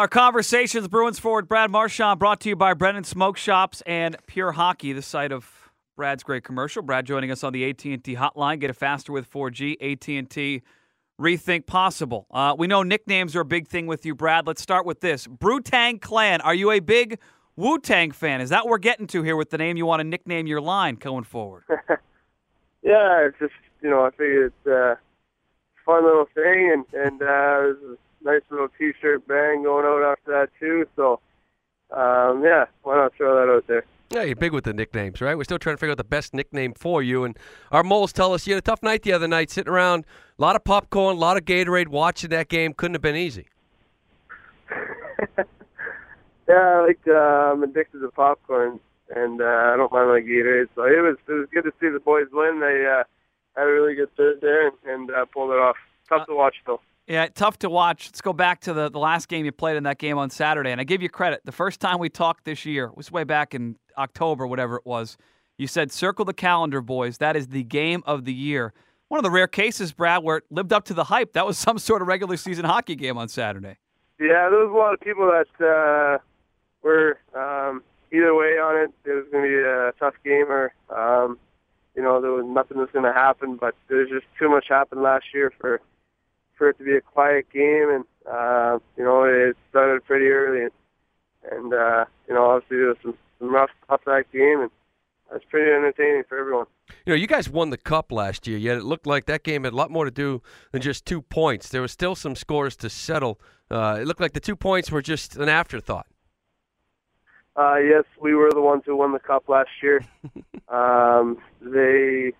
Our conversations, Bruins forward Brad Marchand, brought to you by Brennan Smoke Shops and Pure Hockey, the site of Brad's great commercial. Brad joining us on the AT&T hotline. Get it faster with 4G. AT&T Rethink Possible. Uh, we know nicknames are a big thing with you, Brad. Let's start with this. Brutang Clan. Are you a big Wu Tang fan? Is that what we're getting to here with the name you want to nickname your line going forward? yeah, it's just you know I figure it's a fun little thing, and and uh, nice little T-shirt bang going out after that too. So um, yeah, why not throw that out there? Yeah, you're big with the nicknames, right? We're still trying to figure out the best nickname for you. And our moles tell us you had a tough night the other night, sitting around, a lot of popcorn, a lot of Gatorade, watching that game. Couldn't have been easy. yeah, I like uh, I'm addicted to popcorn, and uh, I don't mind my Gatorade. So it was it was good to see the boys win. They uh, had a really good third there and, and uh, pulled it off. Tough to watch though. Yeah, tough to watch. Let's go back to the, the last game you played in that game on Saturday. And I give you credit. The first time we talked this year was way back in October, whatever it was. You said, circle the calendar, boys. That is the game of the year. One of the rare cases, Brad, where it lived up to the hype. That was some sort of regular season hockey game on Saturday. Yeah, there was a lot of people that uh, were um, either way on it. It was going to be a tough game, or um, you know, there was nothing was going to happen. But there's just too much happened last year for for it to be a quiet game, and uh, you know, it started pretty early, and, and uh, you know, obviously there was some some rough stuff that game, and it's pretty entertaining for everyone. You know, you guys won the cup last year, yet it looked like that game had a lot more to do than just two points. There was still some scores to settle. Uh, it looked like the two points were just an afterthought. Uh, yes, we were the ones who won the cup last year. um, they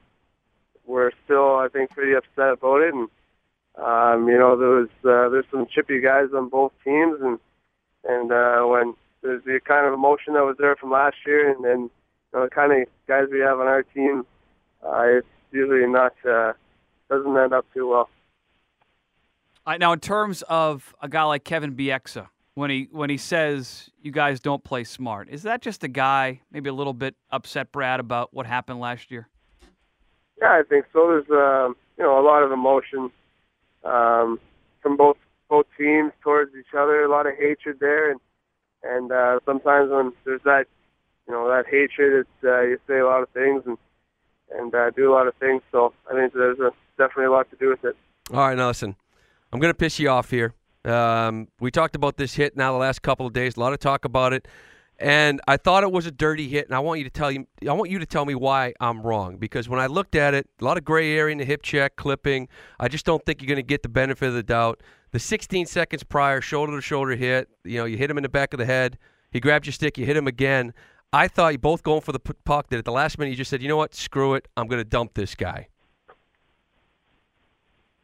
were still, I think, pretty upset about it, and um, you know, there was uh, there's some chippy guys on both teams, and and uh, when there's the kind of emotion that was there from last year, and then you know, the kind of guys we have on our team, uh, it's usually not uh, doesn't end up too well. All right, now, in terms of a guy like Kevin Bieksa, when he when he says you guys don't play smart, is that just a guy maybe a little bit upset, Brad, about what happened last year? Yeah, I think so. There's uh, you know a lot of emotion um, from both both teams towards each other, a lot of hatred there, and and uh, sometimes when there's that you know that hatred, it's uh, you say a lot of things and and uh, do a lot of things. So I think there's a, definitely a lot to do with it. All right, now listen, I'm to piss you off here. Um, we talked about this hit now the last couple of days. A lot of talk about it, and I thought it was a dirty hit. And I want you to tell you, I want you to tell me why I'm wrong. Because when I looked at it, a lot of gray area in the hip check, clipping. I just don't think you're going to get the benefit of the doubt. The 16 seconds prior, shoulder to shoulder hit. You know, you hit him in the back of the head. He grabbed your stick. You hit him again. I thought you both going for the puck. That at the last minute you just said, you know what, screw it. I'm going to dump this guy.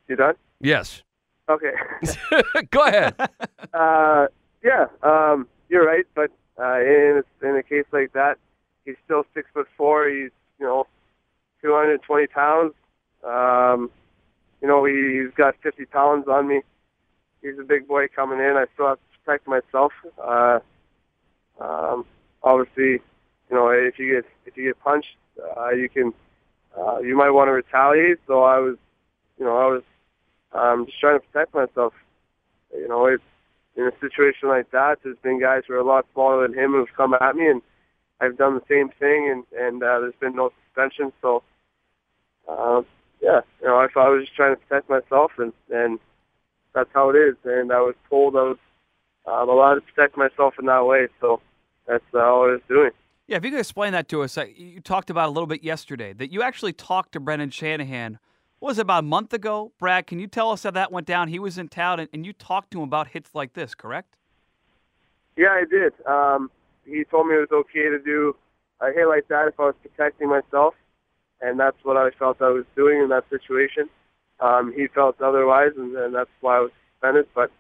You done? Yes. Okay. Go ahead. uh, yeah, um, you're right. But uh, in in a case like that, he's still six foot four. He's you know 220 pounds. Um, you know he, he's got 50 pounds on me. He's a big boy coming in. I still have to protect myself. Uh, um, obviously, you know if you get if you get punched, uh, you can uh, you might want to retaliate. So I was, you know, I was um, just trying to protect myself. You know, it's in a situation like that. There's been guys who are a lot smaller than him who've come at me, and I've done the same thing, and and uh, there's been no suspension. So, um, yeah, you know, I I was just trying to protect myself, and and that's how it is. And I was told I was um, allowed to protect myself in that way. So that's uh, all I was doing. Yeah, if you could explain that to us, you talked about a little bit yesterday that you actually talked to Brendan Shanahan what was it, about a month ago? Brad, can you tell us how that went down? He was in town, and, and you talked to him about hits like this, correct? Yeah, I did. Um, he told me it was okay to do a hit like that if I was protecting myself, and that's what I felt I was doing in that situation. Um, he felt otherwise, and, and that's why I was suspended. But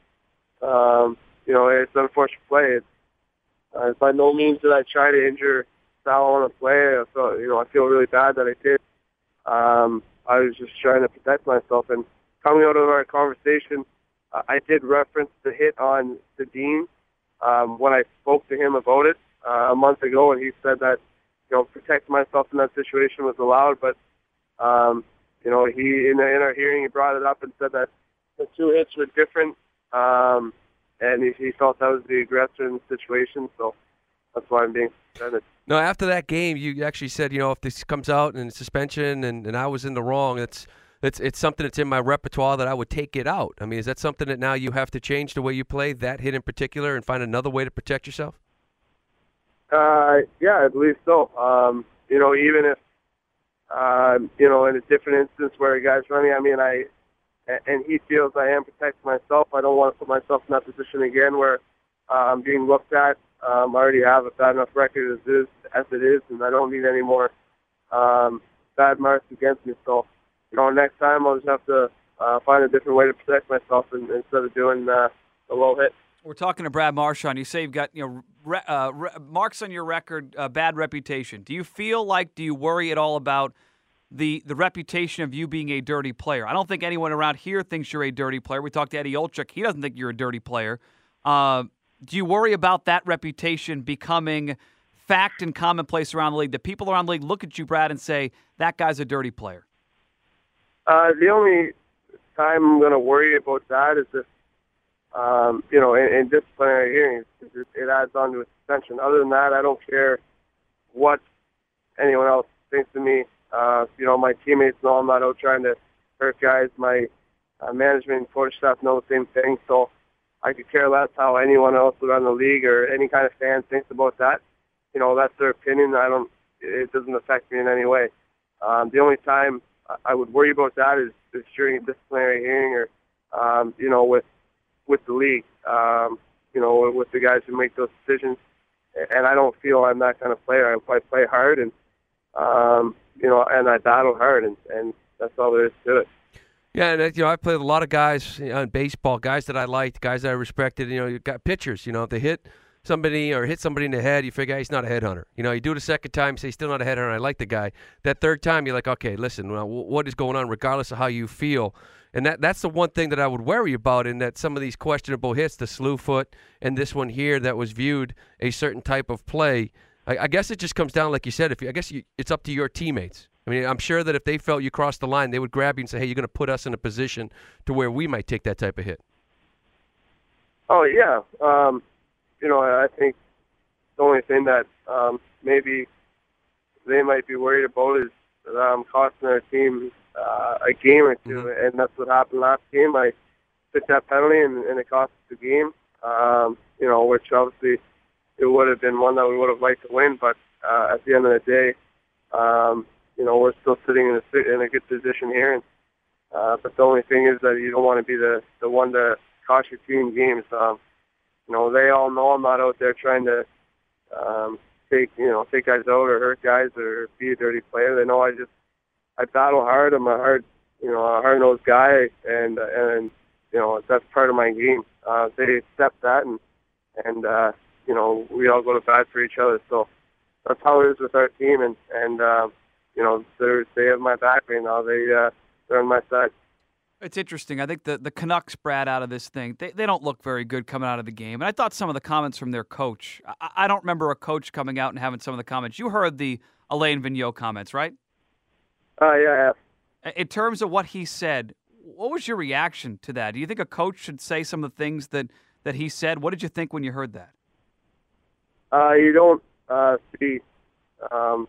um, you know, it's an unfortunate play. It's, uh, by no means did I try to injure Sal on a play. I felt, you know, I feel really bad that I did. Um, I was just trying to protect myself. And coming out of our conversation, uh, I did reference the hit on Sedin um, when I spoke to him about it uh, a month ago, and he said that you know protect myself in that situation was allowed, but um, you know he in, in our hearing he brought it up and said that the two hits were different. Um, and he, he felt that was the aggressor in the situation, so that's why I'm being suspended. No, after that game, you actually said, you know, if this comes out and suspension and, and I was in the wrong, it's it's it's something that's in my repertoire that I would take it out. I mean, is that something that now you have to change the way you play that hit in particular and find another way to protect yourself? Uh, yeah, I believe so. Um, you know, even if um, you know, in a different instance where a guy's running, I mean, I and he feels I am protecting myself. I don't want to put myself in that position again where uh, I'm being looked at. Um, I already have a bad enough record as is, as it is, and I don't need any more um, bad marks against me. So, you know, next time I'll just have to uh, find a different way to protect myself in, instead of doing uh, the low hit. We're talking to Brad Marchand. You say you've got you know re- uh, re- marks on your record, uh, bad reputation. Do you feel like? Do you worry at all about the the reputation of you being a dirty player? I don't think anyone around here thinks you're a dirty player. We talked to Eddie Olczyk. He doesn't think you're a dirty player. Uh, do you worry about that reputation becoming fact and commonplace around the league? That people around the league look at you, Brad, and say that guy's a dirty player. Uh, the only time I'm going to worry about that is if um, you know, in, in disciplinary hearings, it, it adds on to a suspension. Other than that, I don't care what anyone else thinks of me. Uh, you know, my teammates know I'm not out trying to hurt guys. My uh, management and coach staff know the same thing. So I could care less how anyone else around the league or any kind of fan thinks about that. You know, that's their opinion. I don't. It doesn't affect me in any way. Um, the only time I would worry about that is, is during a disciplinary hearing or, um, you know, with with the league. Um, you know, with the guys who make those decisions. And I don't feel I'm that kind of player. I, I play hard and um, you know, and I battle hard, and, and that's all there is to it. Yeah, and uh, you know, I played a lot of guys you know, in baseball, guys that I liked, guys that I respected. You know, you got pitchers. You know, if they hit somebody or hit somebody in the head, you figure hey, he's not a headhunter. You know, you do it a second time, say still not a headhunter. I like the guy. That third time, you're like, okay, listen, well, what is going on? Regardless of how you feel, and that that's the one thing that I would worry about in that some of these questionable hits, the slew foot and this one here that was viewed a certain type of play. I, I guess it just comes down, like you said, if you, I guess you, it's up to your teammates. I mean, I'm sure that if they felt you crossed the line, they would grab you and say, "Hey, you're going to put us in a position to where we might take that type of hit." Oh yeah, um, you know, I think the only thing that um, maybe they might be worried about is um, costing their team uh, a game or 2 mm-hmm. and that's what happened last game. I took that penalty, and, and it cost us the game. Um, you know, which obviously it would have been one that we would have liked to win, but uh, at the end of the day, um, know, we're still sitting in a in a good position here. And uh, but the only thing is that you don't want to be the the one to cost your team games. Um, you know, they all know I'm not out there trying to um, take you know take guys out or hurt guys or be a dirty player. They know I just I battle hard. I'm a hard, you know, a hard nosed guy, and and you know that's part of my game. Uh, they accept that, and and uh, you know we all go to bat for each other. So that's how it is with our team, and and uh, you know they they have my back right now. They uh, they're on my side. It's interesting. I think the, the Canucks, Brad, out of this thing, they, they don't look very good coming out of the game. And I thought some of the comments from their coach, I, I don't remember a coach coming out and having some of the comments. You heard the Alain Vigneault comments, right? Uh, yeah, yeah. In terms of what he said, what was your reaction to that? Do you think a coach should say some of the things that, that he said? What did you think when you heard that? Uh, you don't uh, see um,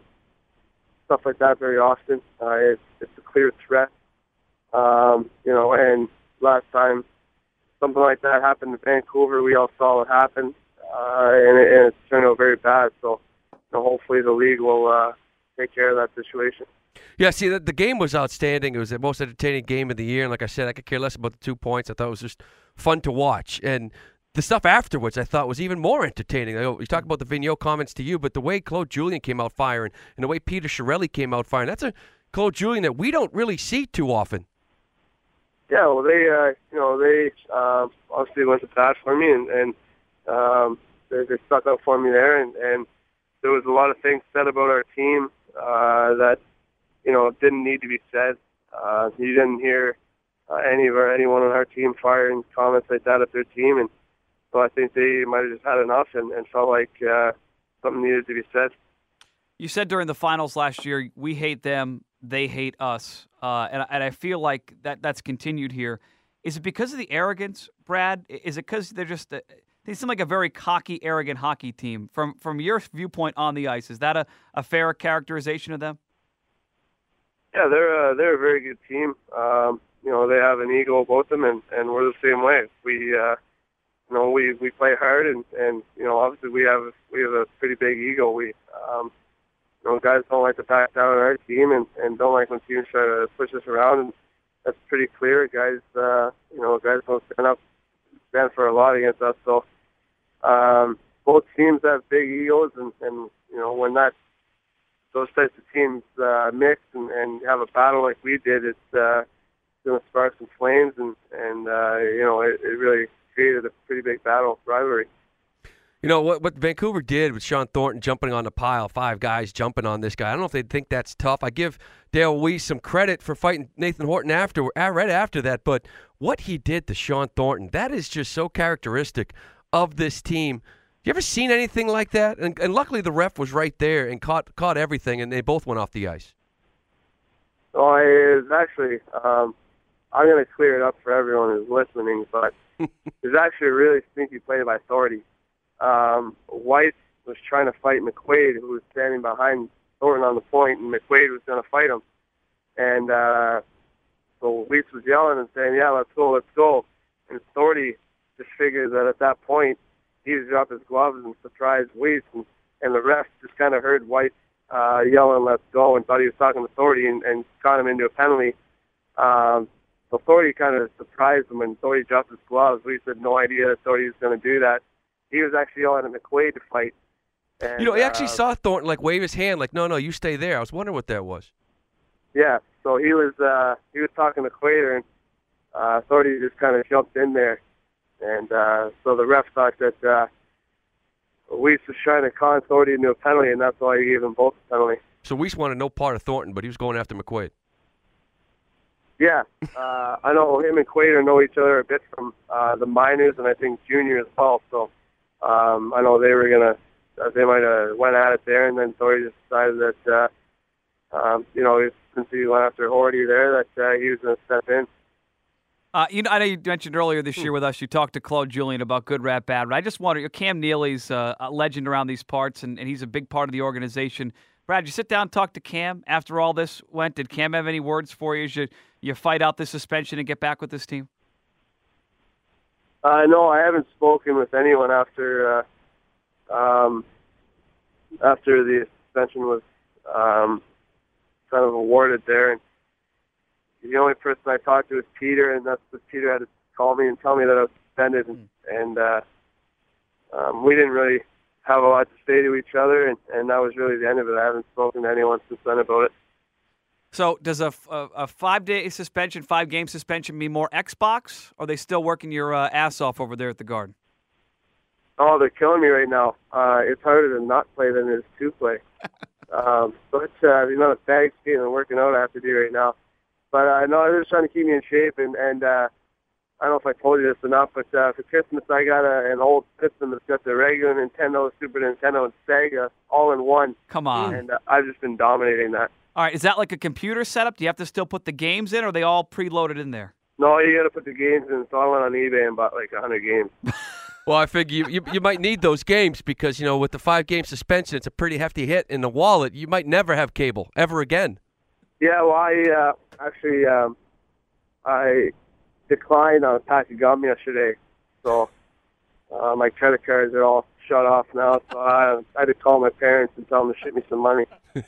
stuff like that very often. Uh, it's, it's a clear threat, um, you know. And last time something like that happened in Vancouver, we all saw it happen, uh, and, it, and it turned out very bad. So, you know, hopefully, the league will uh, take care of that situation. Yeah, see, the, the game was outstanding. It was the most entertaining game of the year. And like I said, I could care less about the two points. I thought it was just fun to watch. And the stuff afterwards I thought was even more entertaining. You talk about the Vigneault comments to you, but the way Claude Julien came out firing and the way Peter Chiarelli came out firing, that's a Claude Julien that we don't really see too often. Yeah, well, they, uh, you know, they uh, obviously went to bat for me, and, and um, they, they stuck up for me there, and, and there was a lot of things said about our team uh, that you know, didn't need to be said. Uh, you didn't hear uh, any of our, anyone on our team firing comments like that at their team, and so I think they might have just had enough and, and felt like uh, something needed to be said. You said during the finals last year, we hate them, they hate us, uh, and, and I feel like that that's continued here. Is it because of the arrogance, Brad? Is it because they're just a, they seem like a very cocky, arrogant hockey team from from your viewpoint on the ice? Is that a, a fair characterization of them? Yeah, they're a, they're a very good team. Um, you know, they have an ego about them, and and we're the same way. We uh, you know we we play hard, and and you know obviously we have we have a pretty big ego. We um, you know guys don't like to back down on our team, and and don't like when teams try to push us around, and that's pretty clear. Guys, uh, you know, guys don't stand up stand for a lot against us. So um, both teams have big egos, and and you know when that those types of teams uh, mix and, and have a battle like we did, it's uh, going to spark some flames, and and uh, you know it, it really created a pretty big battle rivalry. You know what? What Vancouver did with Shawn Thornton jumping on the pile, five guys jumping on this guy. I don't know if they think that's tough. I give Dale Weise some credit for fighting Nathan Horton after, right after that. But what he did to Shawn Thornton, that is just so characteristic of this team. You ever seen anything like that? And, and luckily, the ref was right there and caught caught everything, and they both went off the ice. Oh, it's actually. Um, I'm going to clear it up for everyone who's listening, but it's actually a really sneaky play by Thornton. Um, White was trying to fight McQuaid, who was standing behind Thornton on the point, and McQuaid was going to fight him. And uh, so Weise was yelling and saying, "Yeah, let's go, let's go." And Thornton just figured that at that point he would drop his gloves and surprise Weise, and, and the ref just kind of heard White uh, yelling, "Let's go!" and thought he was talking to Thornton and, and caught him into a penalty. Um, so Thornton kind of surprised him when Thornton dropped his gloves. We had no idea that Thornton was going to do that. He was actually yelling at McQuaid to fight. And, you know, he actually uh, saw Thornton like wave his hand, like, "No, no, you stay there." I was wondering what that was. Yeah, so he was uh, he was talking to Quater, and uh, Thornton just kind of jumped in there, and uh, so the ref thought that uh, Weise was trying to con Thornton into a penalty, and that's why he gave them both a penalty. So Weise wanted no part of Thornton, but he was going after McQuaid. Yeah, uh, I know him and Quater know each other a bit from uh, the minors, and I think junior as well. So um, I know they were gonna, uh, they might have went at it there, and then Thornton just decided that, uh, um, you know, since he went after Horty there, that uh, he was gonna step in. Uh, you know, I know you mentioned earlier this year with us, you talked to Claude Julien about good rap, bad rap. I just wonder, Cam Neely's uh, a legend around these parts, and, and he's a big part of the organization. Brad, you sit down and talk to Cam after all this went. Did Cam have any words for you as you, you fight out this suspension and get back with this team? Uh, no, I haven't spoken with anyone after uh, um, after the suspension was um, kind of awarded there. And the only person I talked to was Peter, and that's what Peter had to call me and tell me that I was suspended. And, and uh, um, we didn't really have a lot to say to each other, and, and that was really the end of it. I haven't spoken to anyone since then about it. So, does a, a, a five day suspension, five game suspension mean more Xbox? Or are they still working your uh, ass off over there at the Garden? Oh, they're killing me right now. Uh, it's harder to not play than it is to play. um, but uh, you know, the bag skating and working out I have to do right now. But uh, no, they're just trying to keep me in shape, and and uh, I don't know if I told you this enough, but uh, for Christmas I got a, an old system that's got the regular Nintendo, Super Nintendo, and Sega all in one. Come on. And uh, I've just been dominating that. All right, is that like a computer setup? Do you have to still put the games in, or are they all preloaded in there? No, you got to put the games in. So I went on eBay and bought like a hundred games. Well, I figure you, you, you might need those games because, you know, with the five game suspension, it's a pretty hefty hit in the wallet. You might never have cable ever again. Yeah, well, I uh, actually um, I declined on a pack of gum yesterday, so uh, my credit cards are all shut off now. So I, I had to call my parents and tell them to ship me some money.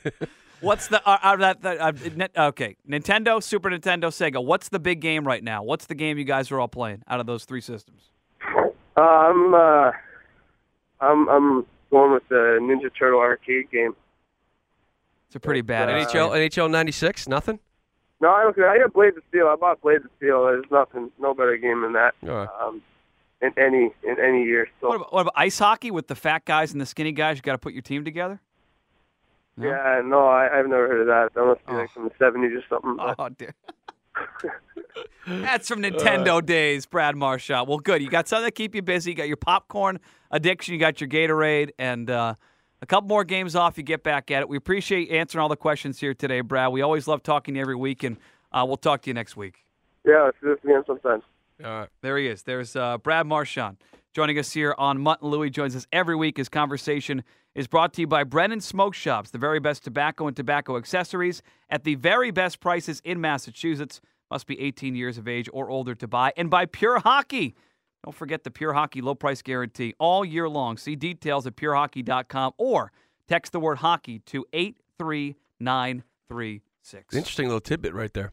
What's the uh, uh, that, that uh, net, okay? Nintendo, Super Nintendo, Sega. What's the big game right now? What's the game you guys are all playing out of those three systems? Uh, I'm uh, I'm I'm going with the Ninja Turtle arcade game. It's a pretty bad Uh, NHL NHL 96, nothing? No, I don't. care. I got Blades of Steel. I bought Blades of Steel. There's nothing, no better game than that. All right. Um, in any in any year. So What about, what about ice hockey with the fat guys and the skinny guys? You got to put your team together. No? yeah, no, I, I've never heard of that. That must be like Oh. from the '70s or something. but- Oh, dear. That's from Nintendo days, Brad Marshall. Well, good. You got something to keep you busy. You got your popcorn addiction. You got your Gatorade, and uh, a couple more games off. You get back at it. We appreciate you answering all the questions here today, Brad. We always love talking to you every week, and uh, we'll talk to you next week. Yeah, do this again sometime. All right. There he is. There's uh, Brad Marchand joining us here on Mutt and Louie. Joins us every week. His conversation is brought to you by Brennan Smoke Shops, the very best tobacco and tobacco accessories at the very best prices in Massachusetts. Must be 18 years of age or older to buy. And by Pure Hockey. Don't forget the Pure Hockey low price guarantee all year long. See details at purehockey.com or text the word hockey to 83936. Interesting little tidbit right there.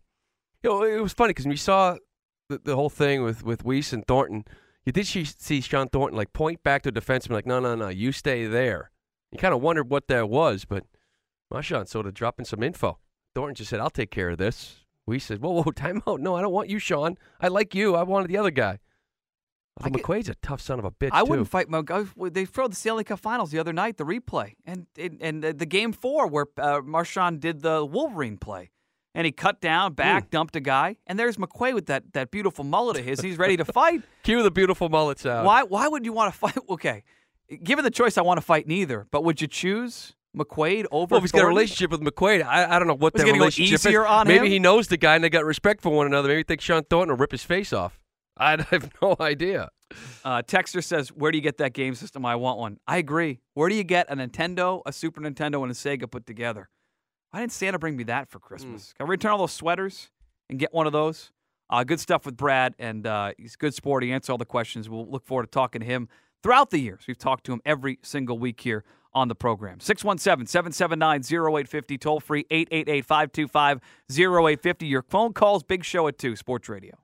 You know, it was funny because you saw the, the whole thing with with Weise and Thornton, you did see, Shawn Thornton like point back to the defenseman like, no, no, no, you stay there. You kind of wondered what that was, but Marchand sort of dropping some info. Thornton just said, I'll take care of this. We said, whoa, whoa, time out. No, I don't want you, Shawn. I like you. I wanted the other guy. Although McQuaid's a tough son of a bitch, I too. wouldn't fight. I- They throw the Stanley Cup Finals the other night, the replay, and and, and the, the game four where uh, Marchand did the Wolverine play, and he cut down, back, dumped a guy, and there's McQuaid with that that beautiful mullet of his. He's ready to fight. Cue the beautiful mullet sound. why why would you want to fight? Okay, given the choice, I want to fight neither. But would you choose McQuaid over? Well, if he's got a relationship with McQuaid, I, I don't know what that gonna go relationship easier is. on Maybe him? he knows the guy and they got respect for one another. Maybe he thinks Shawn Thornton will rip his face off. I have no idea. Uh, Texter says, "Where do you get that game system? I want one." I agree. Where do you get a Nintendo, a Super Nintendo, and a Sega put together? Why didn't Santa bring me that for Christmas? Can I return all those sweaters and get one of those? Uh, good stuff with Brad, and uh, he's a good sport. He answers all the questions. We'll look forward to talking to him throughout the years. We've talked to him every single week here on the program. 617 779 0850, toll free 888 525 0850. Your phone calls, big show at 2, Sports Radio.